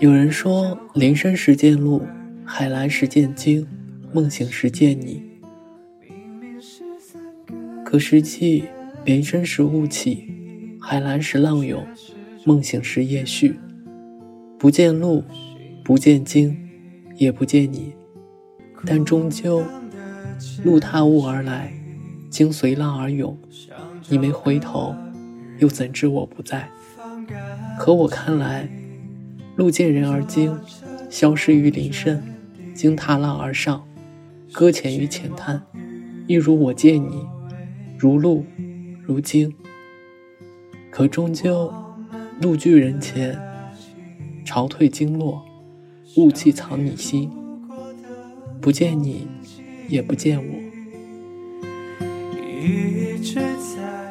有人说，林深时见鹿，海蓝时见鲸，梦醒时见你。可实际，林深时雾起，海蓝时浪涌，梦醒时夜续。不见鹿，不见鲸，也不见你，但终究，鹿踏雾而来，鲸随浪而涌。你没回头，又怎知我不在？可我看来。路见人而惊，消失于林深；惊踏浪而上，搁浅于浅滩。一如我见你，如鹿，如鲸。可终究，路拒人前，潮退鲸落，雾气藏你心。不见你，也不见我。一直在。